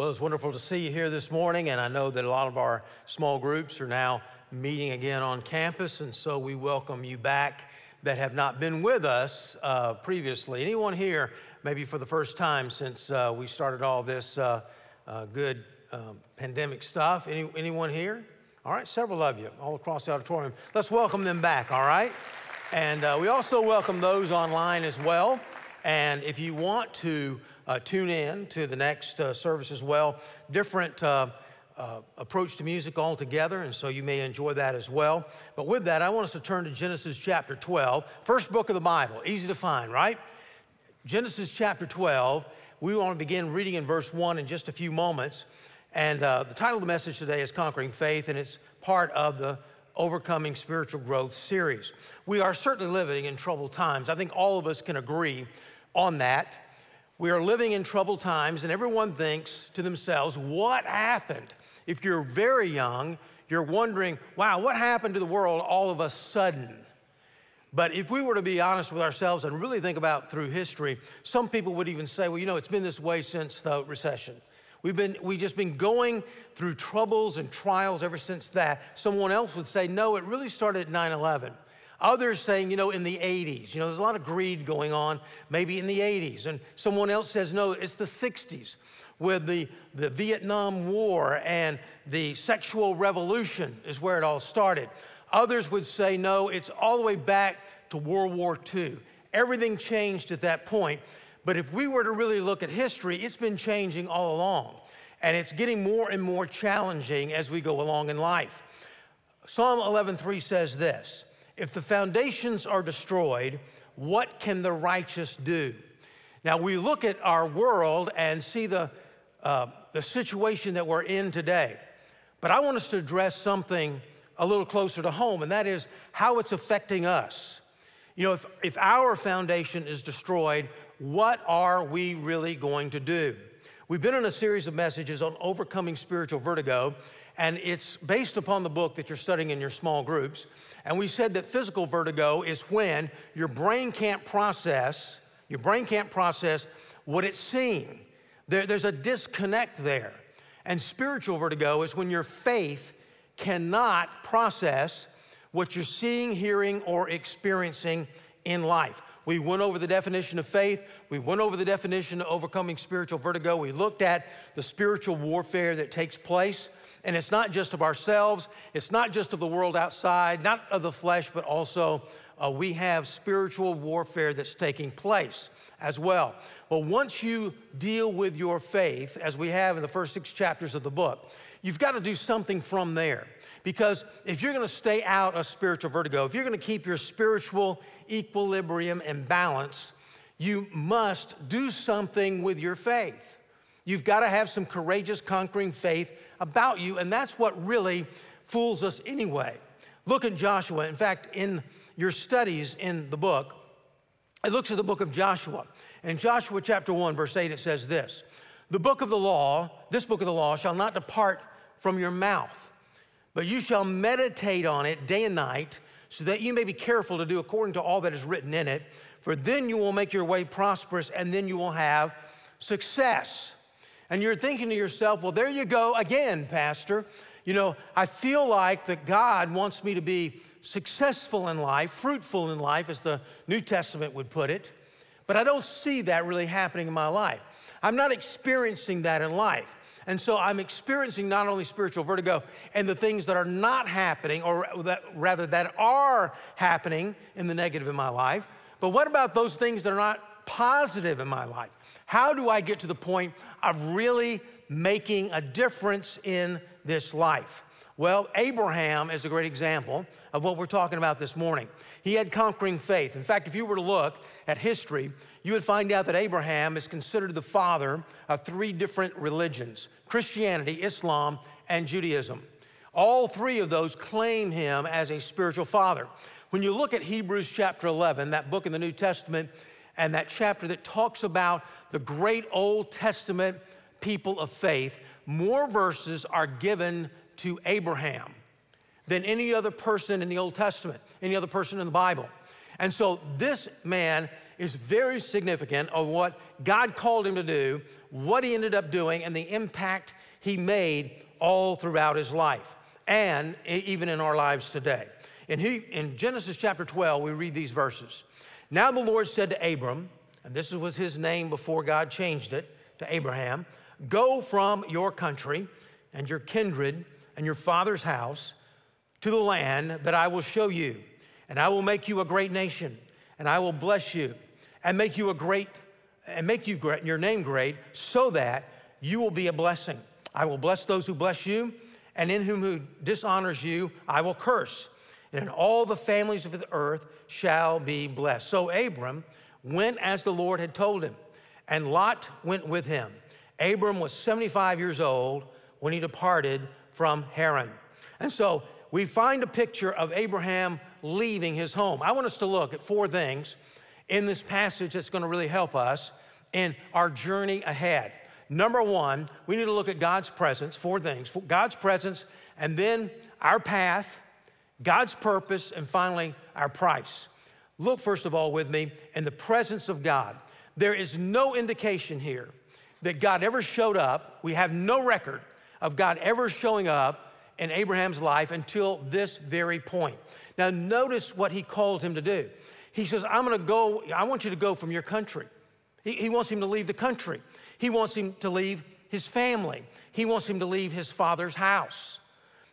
Well, it's wonderful to see you here this morning, and I know that a lot of our small groups are now meeting again on campus, and so we welcome you back that have not been with us uh, previously. Anyone here, maybe for the first time since uh, we started all this uh, uh good um, pandemic stuff? Any, anyone here? All right, several of you all across the auditorium. Let's welcome them back, all right? And uh, we also welcome those online as well. And if you want to uh, tune in to the next uh, service as well. Different uh, uh, approach to music altogether, and so you may enjoy that as well. But with that, I want us to turn to Genesis chapter 12, first book of the Bible. Easy to find, right? Genesis chapter 12. We want to begin reading in verse 1 in just a few moments. And uh, the title of the message today is Conquering Faith, and it's part of the Overcoming Spiritual Growth series. We are certainly living in troubled times. I think all of us can agree on that. We are living in troubled times, and everyone thinks to themselves, What happened? If you're very young, you're wondering, Wow, what happened to the world all of a sudden? But if we were to be honest with ourselves and really think about through history, some people would even say, Well, you know, it's been this way since the recession. We've been we just been going through troubles and trials ever since that. Someone else would say, no, it really started at 9/11. Others saying, you know, in the 80s. You know, there's a lot of greed going on, maybe in the 80s. And someone else says, no, it's the 60s with the, the Vietnam War and the sexual revolution is where it all started. Others would say, no, it's all the way back to World War II. Everything changed at that point. But if we were to really look at history, it's been changing all along. And it's getting more and more challenging as we go along in life. Psalm 11:3 says this if the foundations are destroyed, what can the righteous do? Now, we look at our world and see the, uh, the situation that we're in today. But I want us to address something a little closer to home, and that is how it's affecting us. You know, if, if our foundation is destroyed, what are we really going to do? We've been in a series of messages on overcoming spiritual vertigo, and it's based upon the book that you're studying in your small groups. And we said that physical vertigo is when your brain can't process, your brain can't process what it's seeing. There, there's a disconnect there. And spiritual vertigo is when your faith cannot process what you're seeing, hearing, or experiencing in life. We went over the definition of faith. We went over the definition of overcoming spiritual vertigo. We looked at the spiritual warfare that takes place. And it's not just of ourselves, it's not just of the world outside, not of the flesh, but also uh, we have spiritual warfare that's taking place as well. Well, once you deal with your faith, as we have in the first six chapters of the book, you've got to do something from there. Because if you're going to stay out of spiritual vertigo, if you're going to keep your spiritual equilibrium and balance, you must do something with your faith. You've got to have some courageous, conquering faith about you, and that's what really fools us anyway. Look at Joshua. In fact, in your studies in the book, it looks at the book of Joshua. In Joshua chapter 1, verse 8, it says this The book of the law, this book of the law, shall not depart from your mouth, but you shall meditate on it day and night, so that you may be careful to do according to all that is written in it. For then you will make your way prosperous, and then you will have success and you're thinking to yourself, well, there you go again, Pastor. You know, I feel like that God wants me to be successful in life, fruitful in life, as the New Testament would put it, but I don't see that really happening in my life. I'm not experiencing that in life. And so I'm experiencing not only spiritual vertigo and the things that are not happening, or that, rather that are happening in the negative in my life, but what about those things that are not positive in my life? How do I get to the point of really making a difference in this life? Well, Abraham is a great example of what we're talking about this morning. He had conquering faith. In fact, if you were to look at history, you would find out that Abraham is considered the father of three different religions Christianity, Islam, and Judaism. All three of those claim him as a spiritual father. When you look at Hebrews chapter 11, that book in the New Testament, and that chapter that talks about the great Old Testament people of faith, more verses are given to Abraham than any other person in the Old Testament, any other person in the Bible. And so this man is very significant of what God called him to do, what he ended up doing, and the impact he made all throughout his life, and even in our lives today. And he, in Genesis chapter 12, we read these verses. Now the Lord said to Abram, and this was his name before God changed it to Abraham Go from your country and your kindred and your father's house to the land that I will show you, and I will make you a great nation, and I will bless you and make you a great and make you great, your name great, so that you will be a blessing. I will bless those who bless you, and in whom who dishonors you, I will curse. And in all the families of the earth shall be blessed. So Abram went as the Lord had told him, and Lot went with him. Abram was 75 years old when he departed from Haran. And so we find a picture of Abraham leaving his home. I want us to look at four things in this passage that's going to really help us in our journey ahead. Number one, we need to look at God's presence, four things God's presence, and then our path, God's purpose, and finally, our price. Look, first of all, with me in the presence of God. There is no indication here that God ever showed up. We have no record of God ever showing up in Abraham's life until this very point. Now, notice what he called him to do. He says, I'm gonna go, I want you to go from your country. He, he wants him to leave the country. He wants him to leave his family. He wants him to leave his father's house.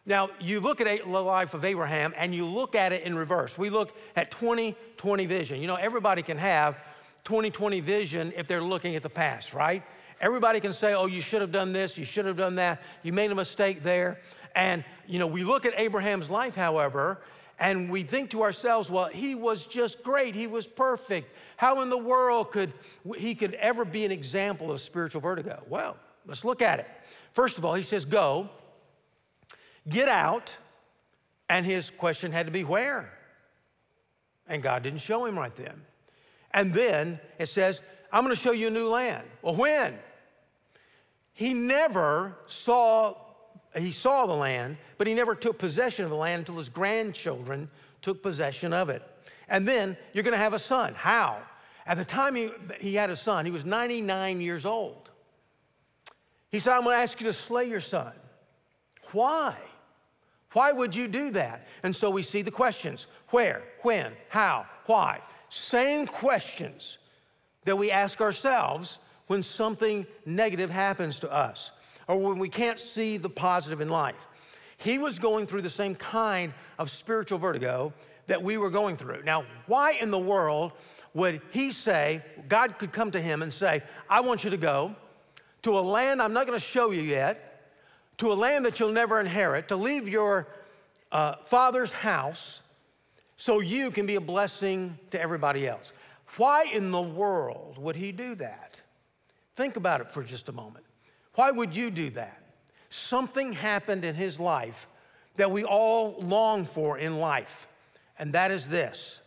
Now, you look at the life of Abraham and you look at it in reverse. We look at 2020 vision. You know, everybody can have 2020 vision if they're looking at the past, right? Everybody can say, oh, you should have done this, you should have done that, you made a mistake there. And, you know, we look at Abraham's life, however, and we think to ourselves, well, he was just great, he was perfect. How in the world could he could ever be an example of spiritual vertigo? Well, let's look at it. First of all, he says, Go, get out, and his question had to be where? And God didn't show him right then. And then it says, I'm going to show you a new land. Well, when? He never saw, he saw the land, but he never took possession of the land until his grandchildren took possession of it. And then you're going to have a son. How? At the time he, he had a son, he was 99 years old. He said, I'm going to ask you to slay your son. Why? Why would you do that? And so we see the questions where, when, how, why. Same questions that we ask ourselves when something negative happens to us or when we can't see the positive in life. He was going through the same kind of spiritual vertigo that we were going through. Now, why in the world would he say, God could come to him and say, I want you to go to a land I'm not going to show you yet, to a land that you'll never inherit, to leave your uh, father's house so you can be a blessing to everybody else. Why in the world would he do that? Think about it for just a moment. Why would you do that? Something happened in his life that we all long for in life and that is this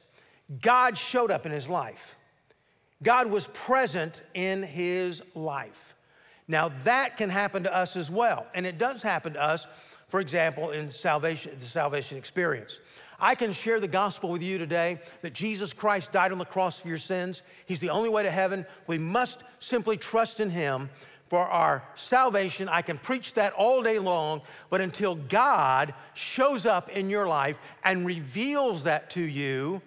God showed up in his life. God was present in his life. Now, that can happen to us as well. And it does happen to us, for example, in salvation, the salvation experience. I can share the gospel with you today that Jesus Christ died on the cross for your sins. He's the only way to heaven. We must simply trust in him for our salvation. I can preach that all day long, but until God shows up in your life and reveals that to you,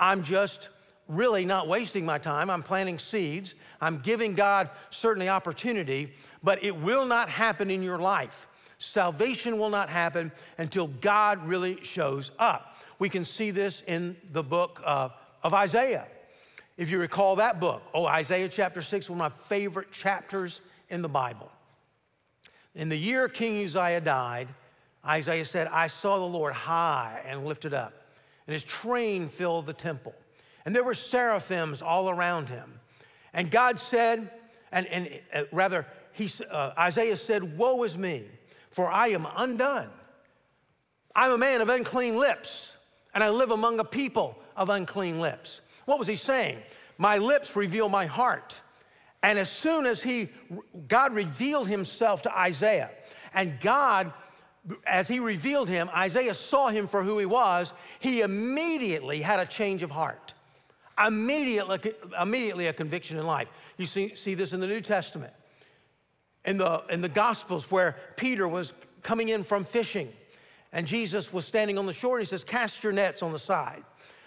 I'm just really not wasting my time. I'm planting seeds. I'm giving God certainly opportunity, but it will not happen in your life. Salvation will not happen until God really shows up. We can see this in the book uh, of Isaiah. If you recall that book, oh, Isaiah chapter 6, one of my favorite chapters in the Bible. In the year King Uzziah died, Isaiah said, I saw the Lord high and lifted up, and his train filled the temple. And there were seraphims all around him. And God said, and, and uh, rather, he, uh, Isaiah said, Woe is me, for I am undone. I'm a man of unclean lips, and I live among a people of unclean lips. What was he saying? My lips reveal my heart. And as soon as he, God revealed himself to Isaiah, and God, as he revealed him, Isaiah saw him for who he was, he immediately had a change of heart. Immediately, immediately a conviction in life. You see, see this in the New Testament, in the, in the Gospels, where Peter was coming in from fishing, and Jesus was standing on the shore, and he says, Cast your nets on the side.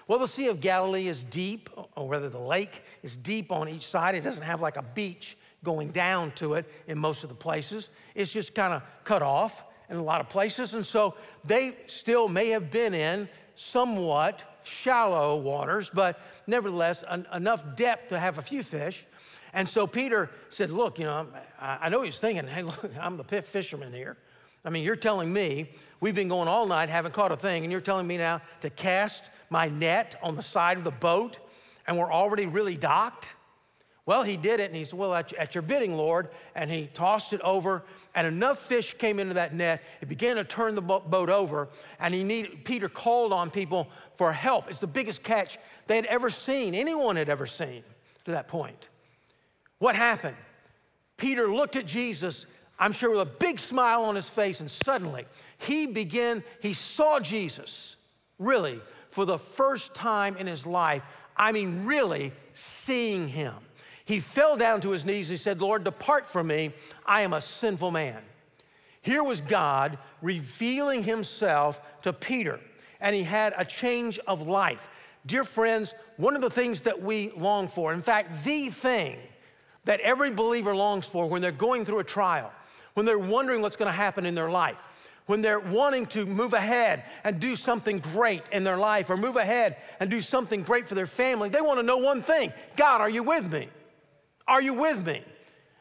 Well, the Sea of Galilee is deep, or rather, the lake is deep on each side. It doesn't have like a beach going down to it in most of the places. It's just kind of cut off in a lot of places. And so they still may have been in somewhat shallow waters, but nevertheless, enough depth to have a few fish. And so Peter said, Look, you know, I, I know he's thinking, hey, look, I'm the fisherman here. I mean, you're telling me we've been going all night, haven't caught a thing, and you're telling me now to cast my net on the side of the boat, and we're already really docked? Well, he did it, and he said, Well, at, at, your bidding, Lord. And he tossed it over, and enough fish came into that net. It began to turn the boat over, and he needed, Peter called on people for help. It's the biggest catch they had ever seen, anyone had ever seen to that point. What happened? Peter looked at Jesus, I'm sure with a big smile on his face, and suddenly he began, he saw Jesus, really, for the first time in his life. I mean, really seeing him. He fell down to his knees. He said, Lord, depart from me. I am a sinful man. Here was God revealing himself to Peter, and he had a change of life. Dear friends, one of the things that we long for, in fact, the thing that every believer longs for when they're going through a trial, when they're wondering what's going to happen in their life, when they're wanting to move ahead and do something great in their life or move ahead and do something great for their family, they want to know one thing God, are you with me? Are you with me?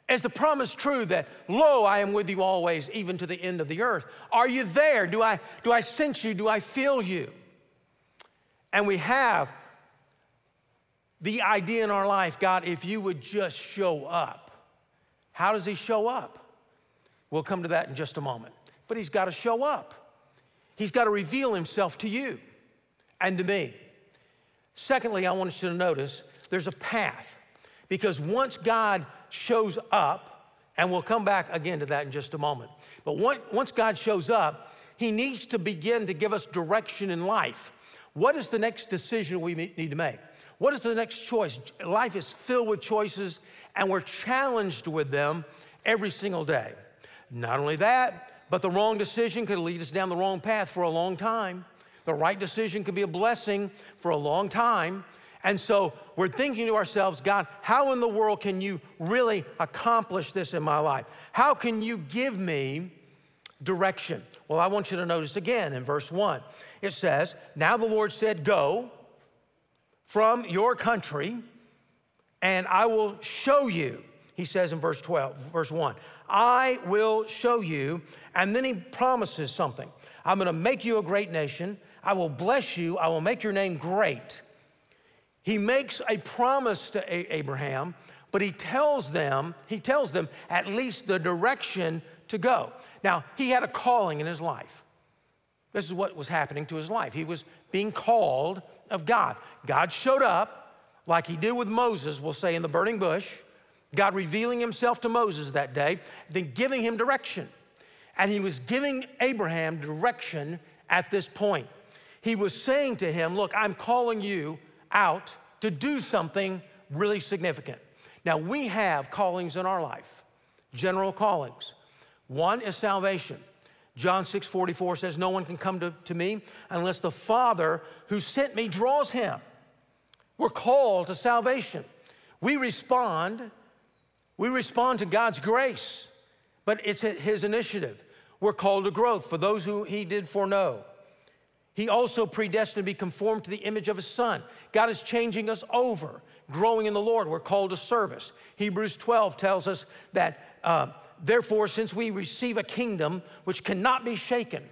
Is the promise true that, lo, I am with you always, even to the end of the earth? Are you there? Do I, do I sense you? Do I feel you? And we have the idea in our life God, if you would just show up. How does He show up? We'll come to that in just a moment. But He's got to show up, He's got to reveal Himself to you and to me. Secondly, I want you to notice there's a path because once God shows up, and we'll come back again to that in just a moment, but once God shows up, He needs to begin to give us direction in life. What is the next decision we need to make? What is the next choice? Life is filled with choices, and we're challenged with them every single day. Not only that, but the wrong decision could lead us down the wrong path for a long time. The right decision could be a blessing for a long time. And so we're thinking to ourselves, God, how in the world can you really accomplish this in my life? How can you give me direction? Well, I want you to notice again in verse 1. It says, Now the Lord said, Go from your country, and I will show you. He says in verse 12, verse 1, I will show you. And then he promises something I'm going to make you a great nation. I will bless you. I will make your name great he makes a promise to Abraham, but he tells them, he tells them at least the direction to go. Now, he had a calling in his life. This is what was happening to his life. He was being called of God. God showed up, like he did with Moses, we'll say in the burning bush, God revealing himself to Moses that day, then giving him direction. And he was giving Abraham direction at this point. He was saying to him, Look, I'm calling you out to do something really significant. Now, we have callings in our life, general callings. One is salvation. John 6 44 says, No one can come to, to me unless the Father who sent me draws him. We're called to salvation. We respond, we respond to God's grace, but it's His initiative. We're called to growth for those who He did foreknow. He also predestined to be conformed to the image of his son. God is changing us over, growing in the Lord. We're called to service. Hebrews 12 tells us that, uh, therefore, since we receive a kingdom which cannot be shaken,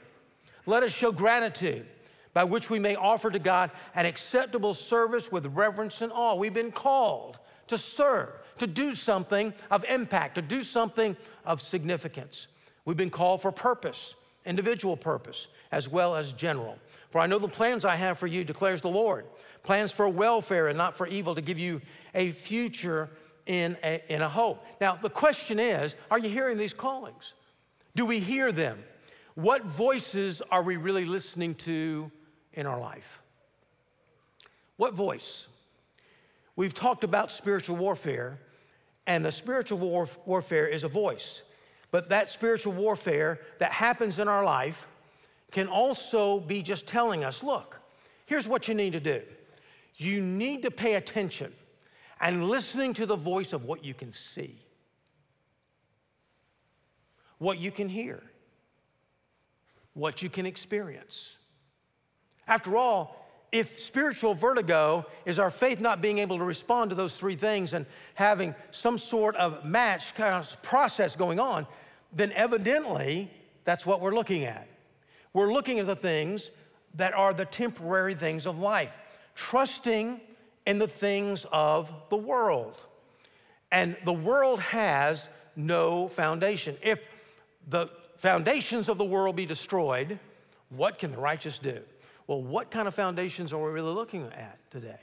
let us show gratitude by which we may offer to God an acceptable service with reverence and awe. We've been called to serve, to do something of impact, to do something of significance. We've been called for purpose, individual purpose, as well as general. For I know the plans I have for you, declares the Lord plans for welfare and not for evil, to give you a future in a, in a hope. Now, the question is are you hearing these callings? Do we hear them? What voices are we really listening to in our life? What voice? we've talked about spiritual warfare, and the spiritual war- warfare is a voice. But that spiritual warfare that happens in our life can also be just telling us look, here's what you need to do. You need to pay attention and listening to the voice of what you can see, what you can hear, what you can experience. After all, if spiritual vertigo is our faith not being able to respond to those three things and having some sort of match process going on, then evidently that's what we're looking at. We're looking at the things that are the temporary things of life, trusting in the things of the world. And the world has no foundation. If the foundations of the world be destroyed, what can the righteous do? Well, what kind of foundations are we really looking at today?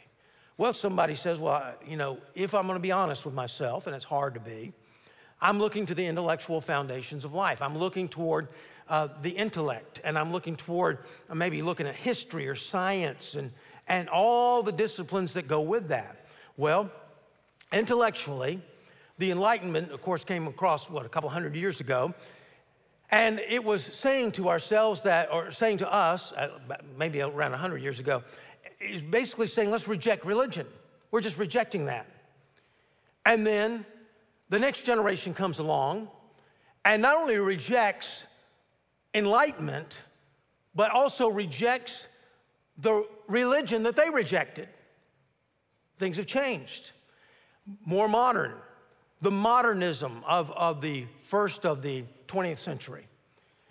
Well, somebody says, well, you know, if I'm going to be honest with myself, and it's hard to be, I'm looking to the intellectual foundations of life. I'm looking toward uh, the intellect, and I'm looking toward uh, maybe looking at history or science and, and all the disciplines that go with that. Well, intellectually, the Enlightenment, of course, came across, what, a couple hundred years ago, and it was saying to ourselves that, or saying to us, uh, maybe around 100 years ago, is basically saying, let's reject religion. We're just rejecting that. And then the next generation comes along and not only rejects enlightenment, but also rejects the religion that they rejected. Things have changed. More modern, the modernism of, of the first of the 20th century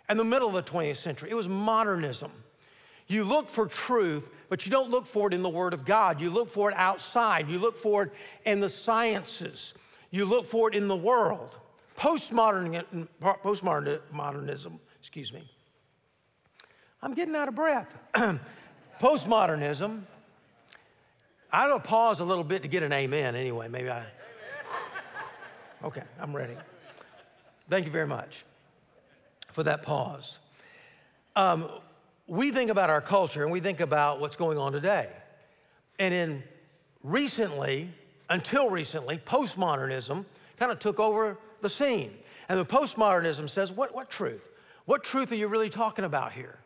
and the middle of the 20th century. It was modernism. You look for truth, but you don't look for it in the Word of God. You look for it outside. You look for it in the sciences. You look for it in the world. Postmodern, postmodernism, excuse me. I'm getting out of breath. Postmodernism. I don't pause a little bit to get an amen anyway. Maybe I. Okay, I'm ready. Thank you very much for that pause. Um, we think about our culture and we think about what's going on today. And in recently, until recently, postmodernism kind of took over the scene. And the postmodernism says, what, what truth? What truth are you really talking about here?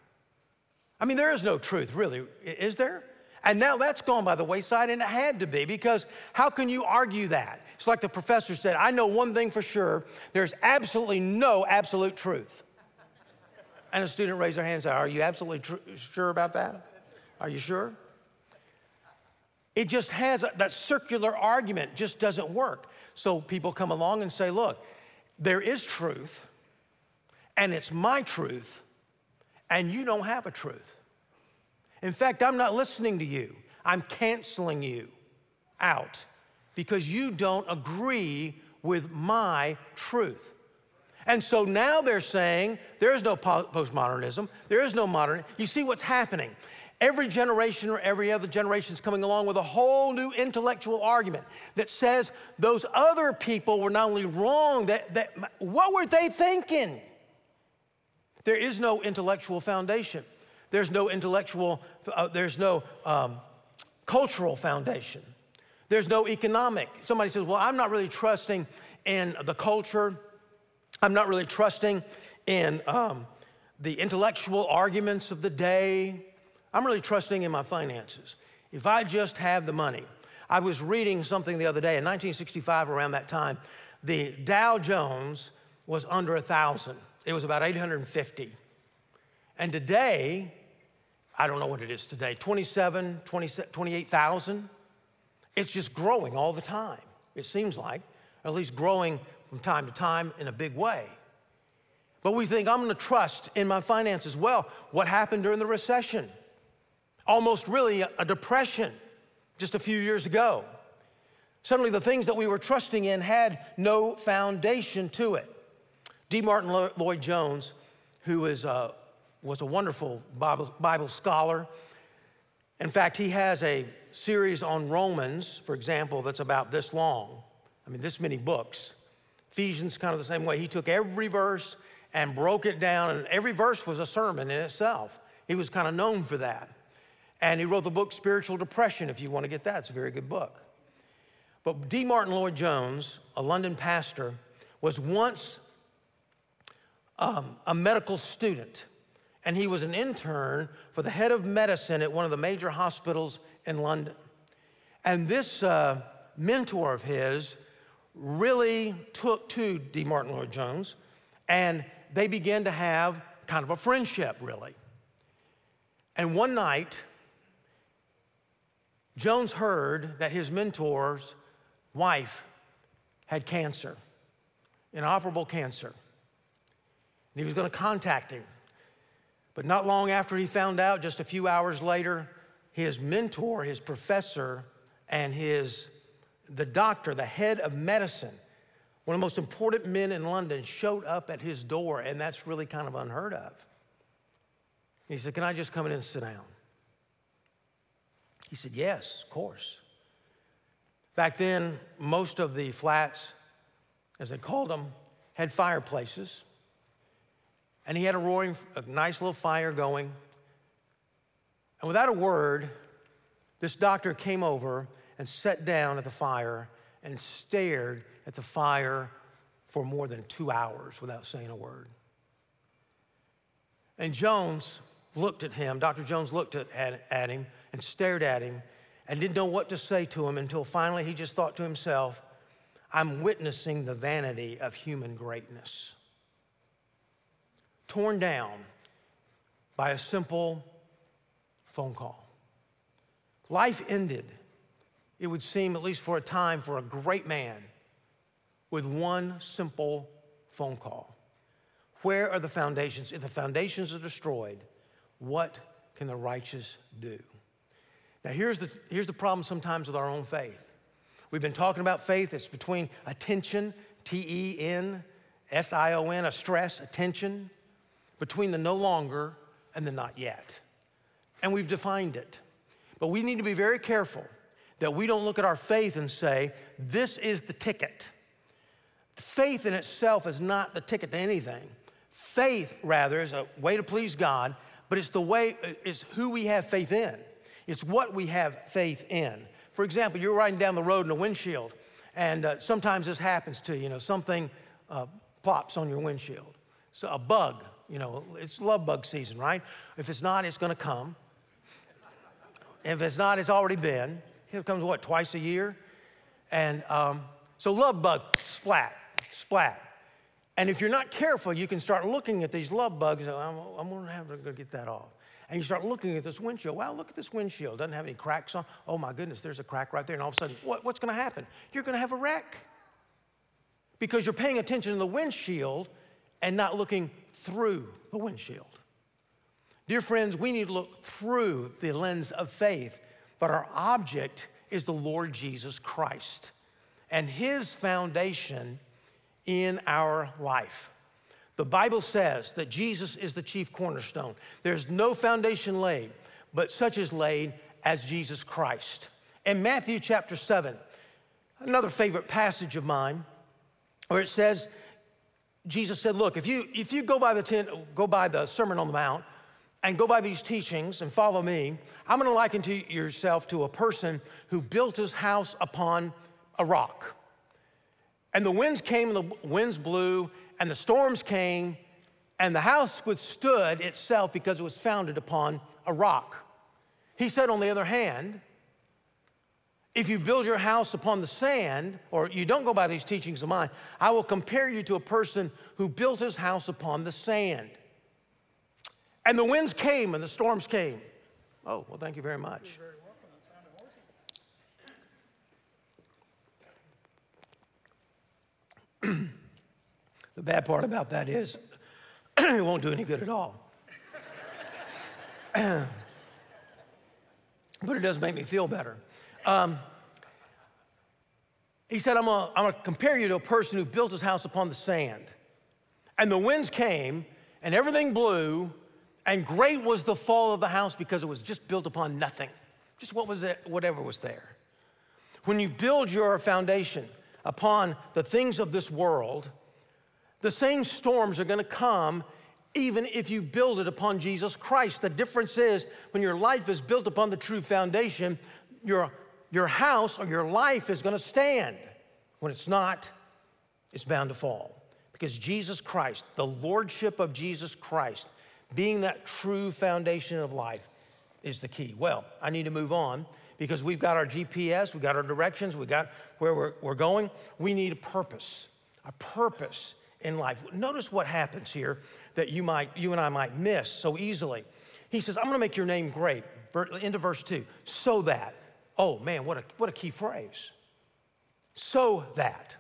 I mean, there is no truth, really, is there? And now that's gone by the wayside, and it had to be because how can you argue that? It's like the professor said I know one thing for sure there's absolutely no absolute truth. And a student raised their hand and said, Are you absolutely tr- sure about that? Are you sure? It just has a, that circular argument just doesn't work. So people come along and say, Look, there is truth, and it's my truth, and you don't have a truth. In fact, I'm not listening to you. I'm canceling you out because you don't agree with my truth. And so now they're saying there is no postmodernism, there is no modern. You see what's happening. Every generation or every other generation is coming along with a whole new intellectual argument that says those other people were not only wrong, that, that what were they thinking? There is no intellectual foundation. There's no intellectual, uh, there's no um, cultural foundation. There's no economic. Somebody says, Well, I'm not really trusting in the culture. I'm not really trusting in um, the intellectual arguments of the day. I'm really trusting in my finances. If I just have the money. I was reading something the other day in 1965, around that time, the Dow Jones was under a 1,000. It was about 850. And today, I don't know what it is today, 27, 28,000. It's just growing all the time, it seems like, at least growing from time to time in a big way. But we think, I'm gonna trust in my finances. Well, what happened during the recession? Almost really a depression just a few years ago. Suddenly, the things that we were trusting in had no foundation to it. D. Martyn Lloyd Jones, who is, uh, was a wonderful Bible, Bible scholar, in fact, he has a series on Romans, for example, that's about this long. I mean, this many books. Ephesians, kind of the same way. He took every verse and broke it down, and every verse was a sermon in itself. He was kind of known for that. And he wrote the book Spiritual Depression, if you want to get that. It's a very good book. But D. Martyn Lloyd Jones, a London pastor, was once um, a medical student, and he was an intern for the head of medicine at one of the major hospitals in London. And this uh, mentor of his really took to D. Martyn Lloyd Jones, and they began to have kind of a friendship, really. And one night, Jones heard that his mentor's wife had cancer, inoperable cancer. And he was going to contact him. But not long after he found out, just a few hours later, his mentor, his professor, and his the doctor, the head of medicine, one of the most important men in London, showed up at his door, and that's really kind of unheard of. He said, Can I just come in and sit down? He said, Yes, of course. Back then, most of the flats, as they called them, had fireplaces. And he had a roaring, a nice little fire going. And without a word, this doctor came over and sat down at the fire and stared at the fire for more than two hours without saying a word. And Jones looked at him, Dr. Jones looked at, at, at him and stared at him and didn't know what to say to him until finally he just thought to himself, I'm witnessing the vanity of human greatness. Torn down by a simple phone call. Life ended, it would seem, at least for a time, for a great man with one simple phone call. Where are the foundations? If the foundations are destroyed, what can the righteous do? Now, here's the, here's the problem sometimes with our own faith. We've been talking about faith, it's between attention, T E N, S I O N, a stress, attention, between the no longer and the not yet. And we've defined it. But we need to be very careful that we don't look at our faith and say, this is the ticket. Faith in itself is not the ticket to anything. Faith, rather, is a way to please God, but it's the way, it's who we have faith in. It's what we have faith in. For example, you're riding down the road in a windshield, and uh, sometimes this happens to you. You know, something uh, plops on your windshield. So a bug, you know, it's love bug season, right? If it's not, it's going to come. If it's not, it's already been. It comes what twice a year, and um, so love bug splat, splat. And if you're not careful, you can start looking at these love bugs. And I'm, I'm going to have to get that off. And you start looking at this windshield. Wow, look at this windshield. Doesn't have any cracks on. Oh my goodness, there's a crack right there. And all of a sudden, what, what's going to happen? You're going to have a wreck because you're paying attention to the windshield and not looking through the windshield. Dear friends, we need to look through the lens of faith, but our object is the Lord Jesus Christ and his foundation in our life. The Bible says that Jesus is the chief cornerstone. There's no foundation laid, but such is laid as Jesus Christ. In Matthew chapter 7, another favorite passage of mine, where it says, Jesus said, Look, if you, if you go, by the ten, go by the Sermon on the Mount and go by these teachings and follow me, I'm to liken to yourself to a person who built his house upon a rock. And the winds came and the winds blew and the storms came, and the house withstood itself because it was founded upon a rock. He said, on the other hand, if you build your house upon the sand, or you don't go by these teachings of mine, I will compare you to a person who built his house upon the sand. And the winds came and the storms came. Oh, well, thank you very much. The bad part about that is it won't do any good at all. but it does make me feel better. Um, he said, I'm gonna, compare you to a person who built his house upon the sand. And the winds came, and everything blew, and great was the fall of the house because it was just built upon nothing. Just what was it, whatever was there. When you build your foundation upon the things of this world, the same storms are going to come even if you build it upon Jesus Christ. The difference is when your life is built upon the true foundation, your your house or your life is going to stand. When it's not, it's bound to fall. Because Jesus Christ, the Lordship of Jesus Christ, being that true foundation of life, is the key. Well, I need to move on because we've got our GPS, we've got our directions, we've got where we're, we're going. We need a purpose, a purpose in life. Notice what happens here that you might, you and I might miss so easily. He says, I'm gonna make your name great. Into verse two, so that. Oh man, what a, what a key phrase. So that.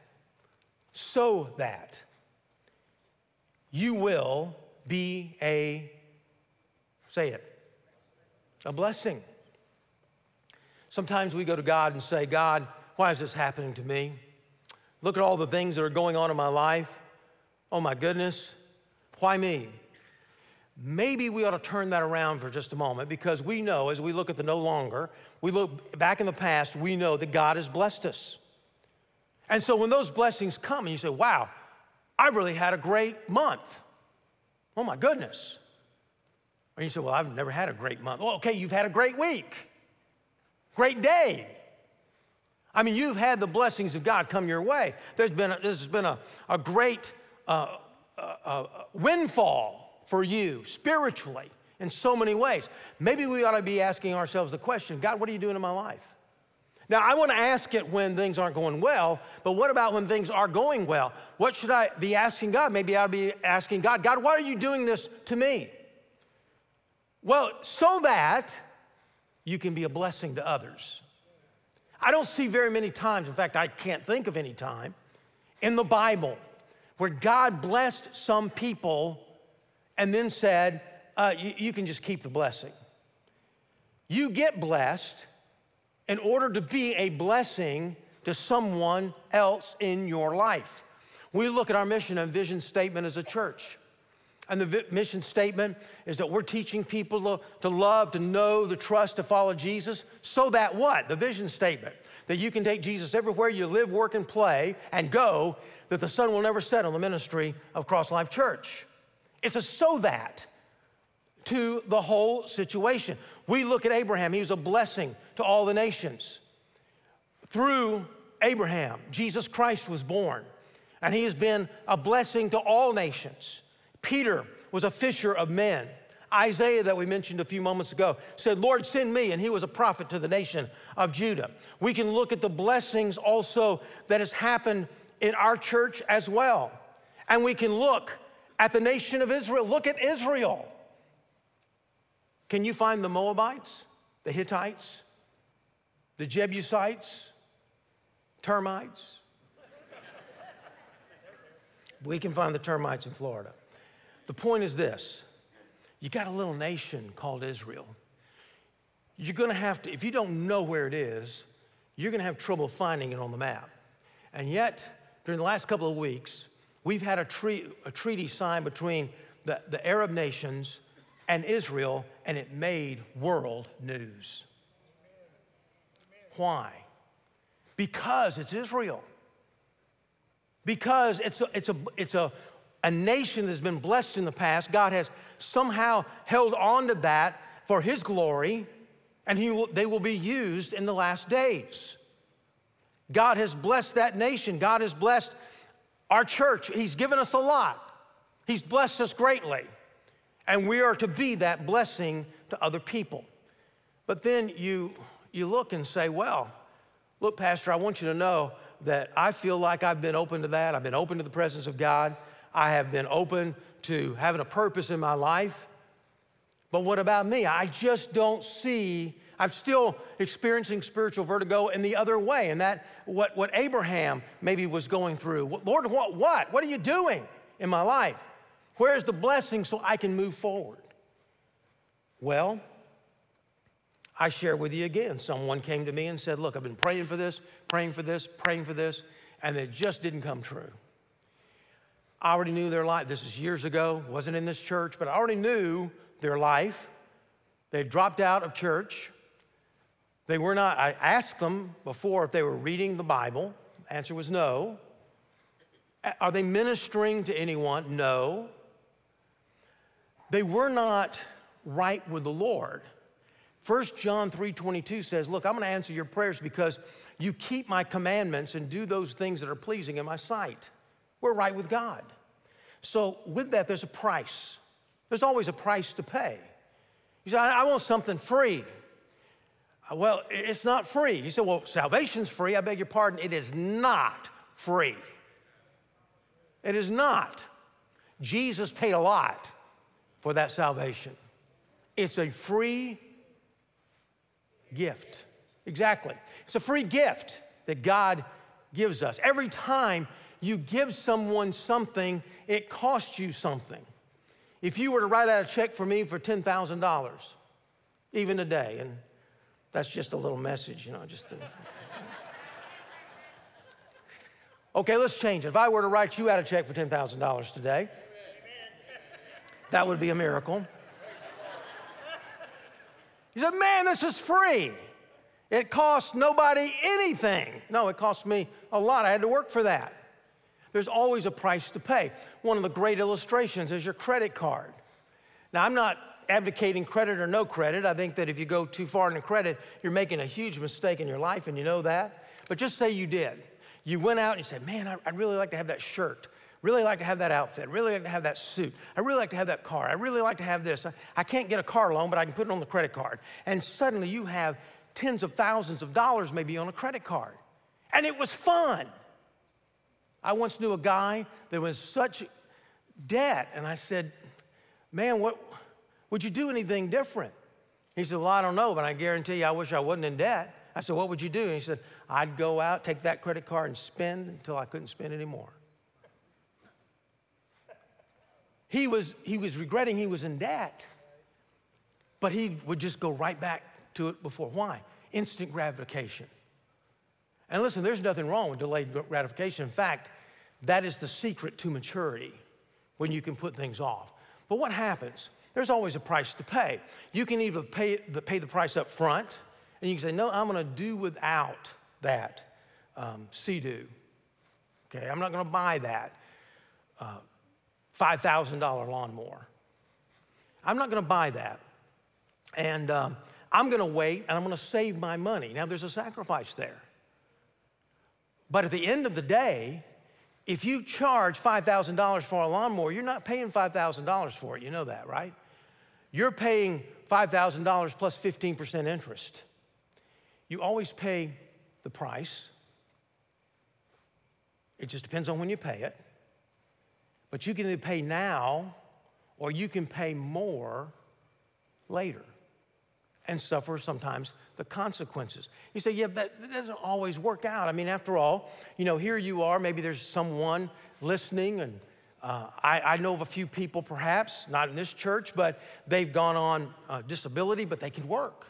So that you will be a, say it, a blessing. Sometimes we go to God and say, God, why is this happening to me? Look at all the things that are going on in my life. Oh my goodness, why me? Maybe we ought to turn that around for just a moment because we know as we look at the no longer, we look back in the past, we know that God has blessed us. And so when those blessings come and you say, wow, I really had a great month. Oh my goodness. And you say, well, I've never had a great month. Well, okay, you've had a great week, great day. I mean, you've had the blessings of God come your way. There's been a, this has been a, a great uh, windfall for you spiritually in so many ways. Maybe we ought to be asking ourselves the question God, what are you doing in my life? Now, I want to ask it when things aren't going well, but what about when things are going well? What should I be asking God? Maybe I'll be asking God, God, why are you doing this to me? Well, so that you can be a blessing to others. I don't see very many times, in fact, I can't think of any time in the Bible where God blessed some people and then said, uh, you, you can just keep the blessing. You get blessed in order to be a blessing to someone else in your life. We look at our mission and vision statement as a church. And the mission statement is that we're teaching people to, to love, to know, the trust, to follow Jesus. So that what? The vision statement that you can take Jesus everywhere you live, work, and play and go, that the sun will never set on the ministry of Cross Life Church. It's a so that to the whole situation. We look at Abraham, he was a blessing to all the nations. Through Abraham, Jesus Christ was born, and he has been a blessing to all nations. Peter was a fisher of men. Isaiah, that we mentioned a few moments ago, said, Lord, send me, and he was a prophet to the nation of Judah. We can look at the blessings also that has happened in our church as well. And we can look at the nation of Israel. Look at Israel. Can you find the Moabites, the Hittites, the Jebusites, termites? we can find the termites in Florida. The point is this you got a little nation called Israel. You're gonna have to, if you don't know where it is, you're gonna have trouble finding it on the map. And yet, during the last couple of weeks, we've had a, tre- a treaty signed between the, the Arab nations and Israel, and it made world news. Why? Because it's Israel. Because it's a, it's a, it's a, a nation that's been blessed in the past. God has somehow held on to that for His glory, and he will, they will be used in the last days. God has blessed that nation. God has blessed our church. He's given us a lot. He's blessed us greatly. And we are to be that blessing to other people. But then you you look and say, well, look, Pastor, I want you to know that I feel like I've been open to that. I've been open to the presence of God. I have been open to having a purpose in my life. But what about me? I just don't see, I'm still experiencing spiritual vertigo in the other way, and that what, what Abraham maybe was going through. Lord, what, what? What are you doing in my life? Where's the blessing so I can move forward? Well, I share with you again. Someone came to me and said, Look, I've been praying for this, praying for this, praying for this, and it just didn't come true. I already knew their life. This is years ago, wasn't in this church, but I already knew their life. They dropped out of church. They were not, I asked them before if they were reading the Bible. Answer was no. Are they ministering to anyone? No. They were not right with the Lord. 1 John 3:22 says, "Look, I'm going to answer your prayers because you keep my commandments and do those things that are pleasing in my sight." We're right with God. So, with that, there's a price. There's always a price to pay. You say, I want something free. Uh, well, it's not free. You say, well, salvation's free. I beg your pardon. It is not free. It is not. Jesus paid a lot for that salvation. It's a free gift. Exactly. It's a free gift that God gives us. Every time you give someone something, it costs you something. If you were to write out a check for me for $10,000, even today, and that's just a little message, you know, just to... Okay, let's change it. If I were to write you out a check for $10,000 today, that would be a miracle. He said, man, this is free. It costs nobody anything. No, it cost me a lot. I had to work for that. There's always a price to pay. One of the great illustrations is your credit card. Now, I'm not advocating credit or no credit. I think that if you go too far into credit, you're making a huge mistake in your life, and you know that. But just say you did. You went out and you said, Man, I'd really like to have that shirt. Really like to have that outfit. Really like to have that suit. I really like to have that car. I really like to have this. I can't get a car loan, but I can put it on the credit card. And suddenly you have tens of thousands of dollars maybe on a credit card. And it was fun. I once knew a guy that was such debt, and I said, Man, what would you do anything different? He said, Well, I don't know, but I guarantee you I wish I wasn't in debt. I said, What would you do? And he said, I'd go out, take that credit card, and spend until I couldn't spend anymore. He was, he was regretting he was in debt, but he would just go right back to it before. Why? Instant gratification. And listen, there's nothing wrong with delayed gratification. In fact, that is the secret to maturity when you can put things off. But what happens? There's always a price to pay. You can either pay the, pay the price up front, and you can say, No, I'm going to do without that um, Sea-Doo. Okay, I'm not going to buy that uh, $5,000 lawnmower. I'm not going to buy that. And um, I'm going to wait and I'm going to save my money. Now, there's a sacrifice there. But at the end of the day, if you charge $5,000 for a lawnmower, you're not paying $5,000 for it. You know that, right? You're paying $5,000 plus 15% interest. You always pay the price. It just depends on when you pay it. But you can either pay now or you can pay more later and suffer sometimes the consequences. You say, yeah, that, that, doesn't always work out. I mean, after all, you know, here you are, maybe there's someone listening, and uh, I, I, know of a few people perhaps, not in this church, but they've gone on uh, disability, but they can work.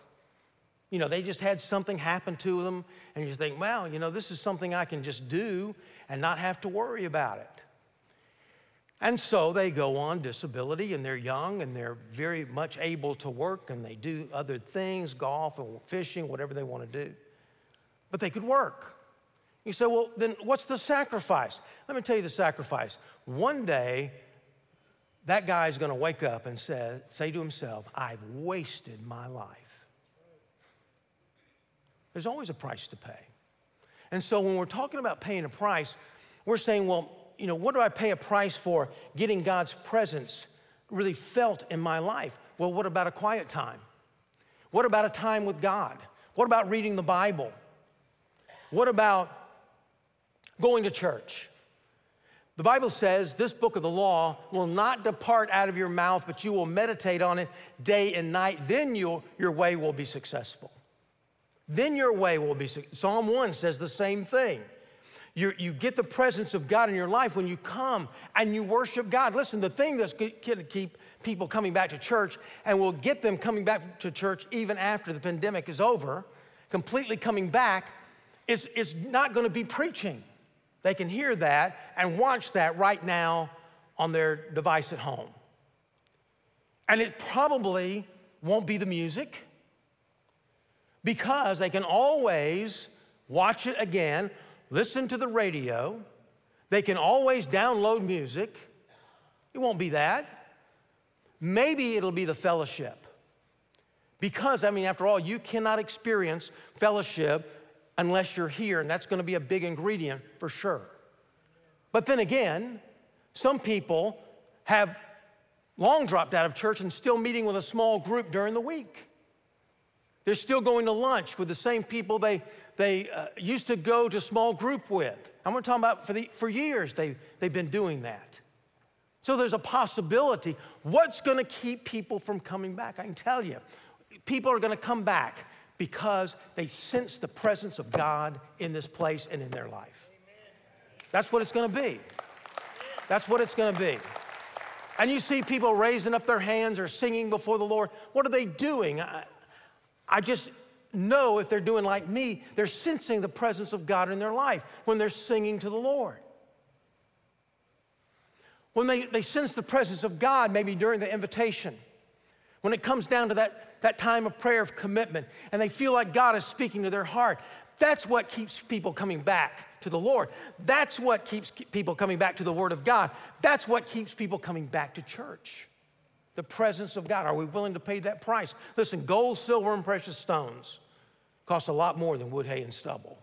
You know, they just had something happen to them, and you think, well, you know, this is something I can just do and not have to worry about it. And so they go on disability and they're young and they're very much able to work and they do other things, golf and fishing, whatever they want to do. But they could work. You say, well, then what's the sacrifice? Let me tell you the sacrifice. One day, that guy's going to wake up and say, say to himself, I've wasted my life. There's always a price to pay. And so when we're talking about paying a price, we're saying, well, you know, what do I pay a price for getting God's presence really felt in my life? Well, what about a quiet time? What about a time with God? What about reading the Bible? What about going to church? The Bible says this book of the law will not depart out of your mouth, but you will meditate on it day and night. Then your, your way will be successful. Then your way will be. Psalm 1 says the same thing. You, you get the presence of God in your life when you come and you worship God. Listen, the thing that's going to keep people coming back to church and will get them coming back to church even after the pandemic is over, completely coming back, is, is not going to be preaching. They can hear that and watch that right now on their device at home. And it probably won't be the music because they can always watch it again listen to the radio. They can always download music. It won't be that. Maybe it'll be the fellowship. Because, I mean, after all, you cannot experience fellowship unless you're here, and that's going to be a big ingredient for sure. But then again, some people have long dropped out of church and still meeting with a small group during the week. They're still going to lunch with the same people they, they uh, used to go to small group with. I'm talking about for, the, for years they, they've been doing that. So there's a possibility. What's going to keep people from coming back? I can tell you, people are going to come back because they sense the presence of God in this place and in their life. That's what it's going to be. That's what it's going to be. And you see people raising up their hands or singing before the Lord. What are they doing? I, I just know if they're doing like me, they're sensing the presence of God in their life when they're singing to the Lord. When they, they sense the presence of God, maybe during the invitation, when it comes down to that, that time of prayer of commitment, and they feel like God is speaking to their heart, that's what keeps people coming back to the Lord. That's what keeps people coming back to the Word of God. That's what keeps people coming back to church. The presence of God. Are we willing to pay that price? Listen, gold, silver, and precious stones cost a lot more than wood, hay, and stubble.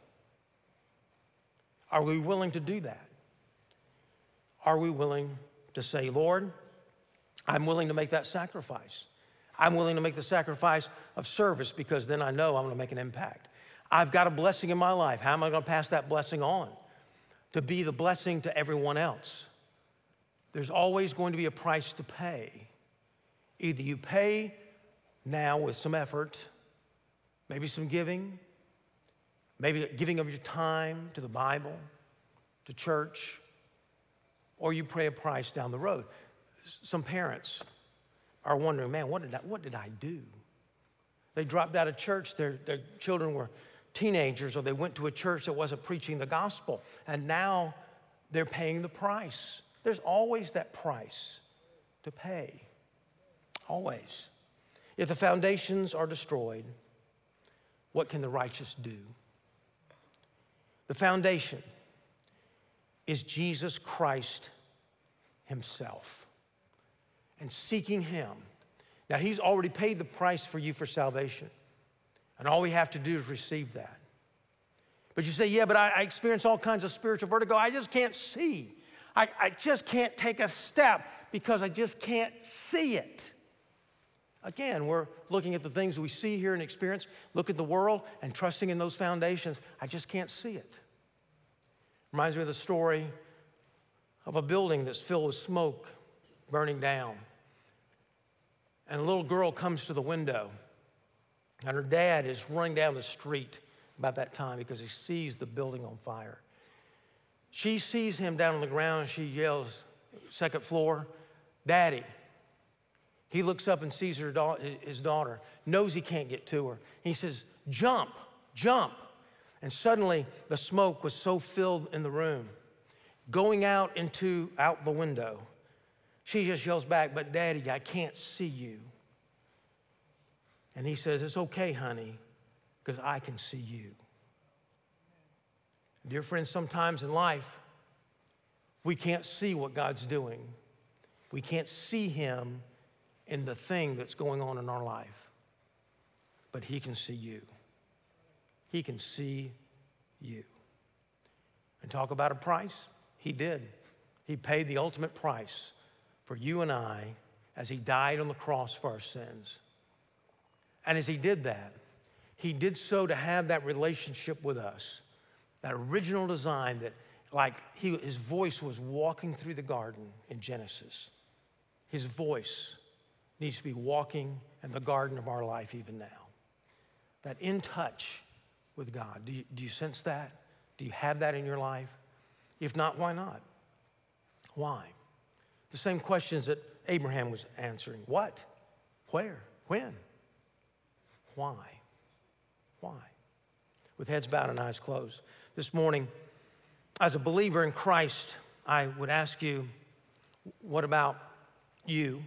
Are we willing to do that? Are we willing to say, Lord, I'm willing to make that sacrifice? I'm willing to make the sacrifice of service because then I know I'm going to make an impact. I've got a blessing in my life. How am I going to pass that blessing on? To be the blessing to everyone else. There's always going to be a price to pay. Either you pay now with some effort, maybe some giving, maybe giving of your time to the Bible, to church, or you pay a price down the road. Some parents are wondering, man, what did I, what did I do? They dropped out of church, their, their children were teenagers, or they went to a church that wasn't preaching the gospel, and now they're paying the price. There's always that price to pay. Always. If the foundations are destroyed, what can the righteous do? The foundation is Jesus Christ Himself and seeking Him. Now, He's already paid the price for you for salvation, and all we have to do is receive that. But you say, yeah, but I, I experience all kinds of spiritual vertigo. I just can't see. I, I just can't take a step because I just can't see it. Again, we're looking at the things we see here and experience, look at the world and trusting in those foundations. I just can't see it. Reminds me of the story of a building that's filled with smoke burning down. And a little girl comes to the window, and her dad is running down the street about that time because he sees the building on fire. She sees him down on the ground and she yells, second floor, Daddy. He looks up and sees her da- his daughter, knows he can't get to her. He says, Jump, jump. And suddenly the smoke was so filled in the room, going out into out the window. She just yells back, But daddy, I can't see you. And he says, It's okay, honey, because I can see you. Dear friends, sometimes in life, we can't see what God's doing. We can't see Him in the thing that's going on in our life. But He can see you. He can see you. And talk about a price? He did. He paid the ultimate price for you and I as He died on the cross for our sins. And as He did that, He did so to have that relationship with us, that original design that, like, he, His voice was walking through the garden in Genesis. His voice needs to be walking in the garden of our life even now. That in touch with God. Do you, do you sense that? Do you have that in your life? If not, why not? Why? The same questions that Abraham was answering what? Where? When? Why? Why? With heads bowed and eyes closed. This morning, as a believer in Christ, I would ask you, what about you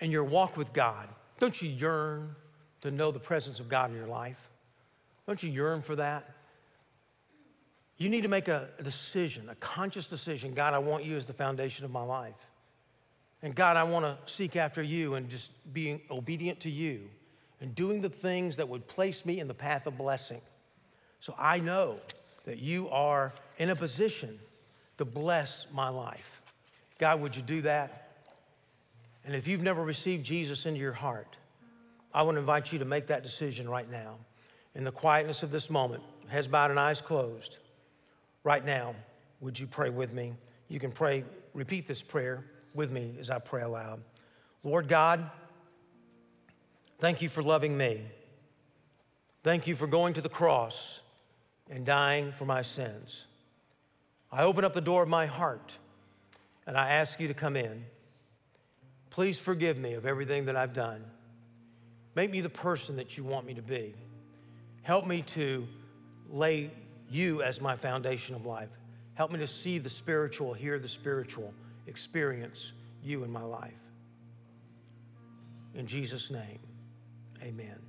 and your walk with God? Don't you yearn to know the presence of God in your life? Don't you yearn for that? You need to make a decision, a conscious decision. God, I want you as the foundation of my life. And God, I want to seek after you and just being obedient to you and doing the things that would place me in the path of blessing. So I know that you are in a position to bless my life. God, would you do that? And if you've never received Jesus into your heart, I want to invite you to make that decision right now. In the quietness of this moment, heads bowed and eyes closed. Right now, would you pray with me? You can pray, repeat this prayer with me as I pray aloud. Lord God, thank you for loving me. Thank you for going to the cross and dying for my sins. I open up the door of my heart and I ask you to come in. Please forgive me of everything that I've done. Make me the person that you want me to be. Help me to lay you as my foundation of life. Help me to see the spiritual, hear the spiritual, experience you in my life. In Jesus' name, amen.